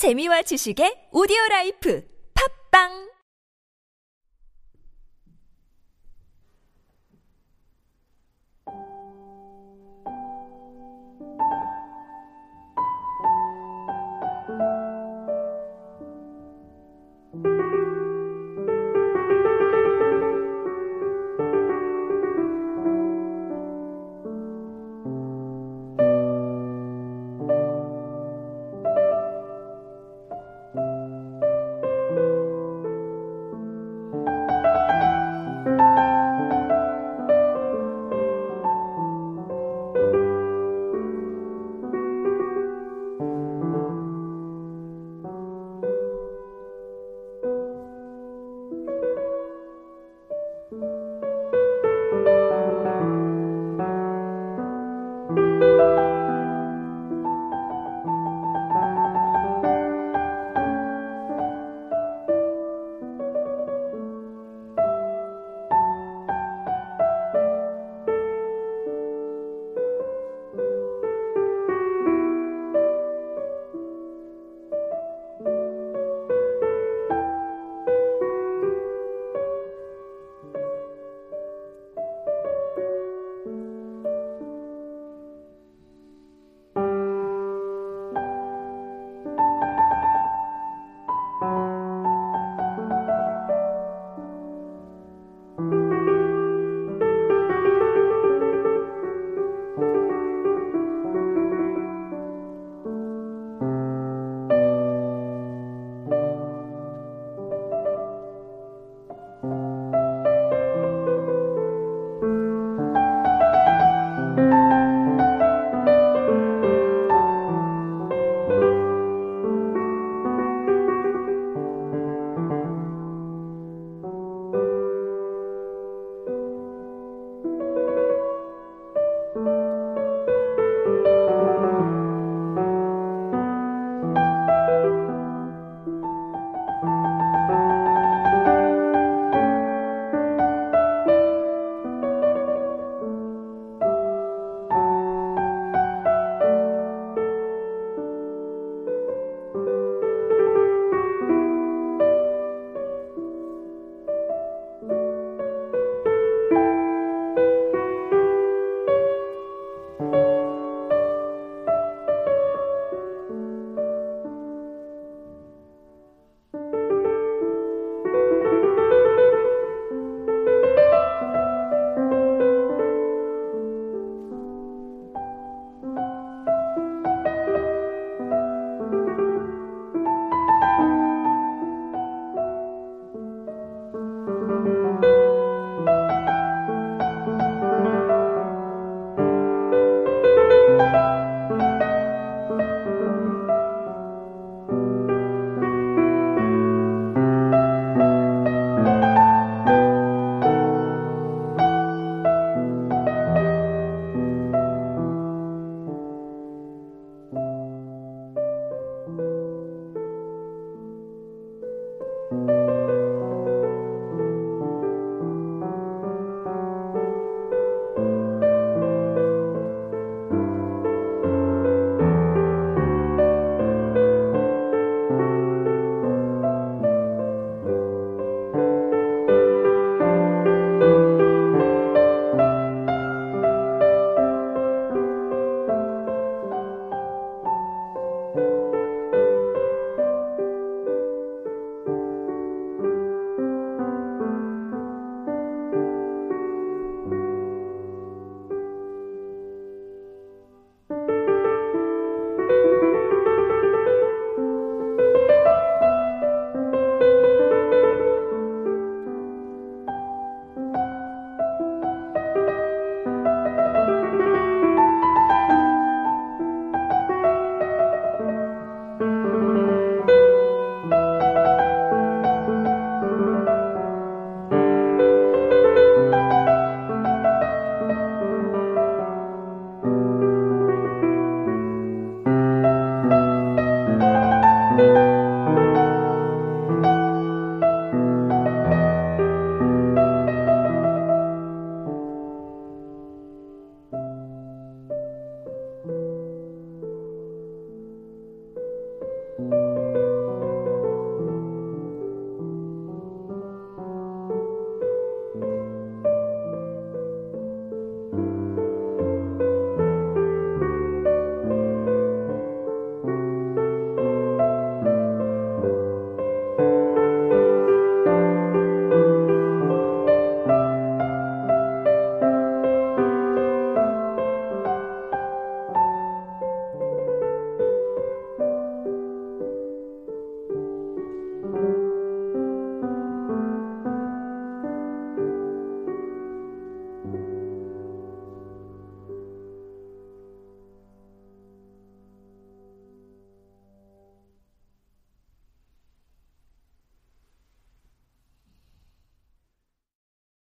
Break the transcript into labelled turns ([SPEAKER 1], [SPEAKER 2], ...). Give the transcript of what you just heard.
[SPEAKER 1] 재미와 지식의 오디오 라이프. 팝빵!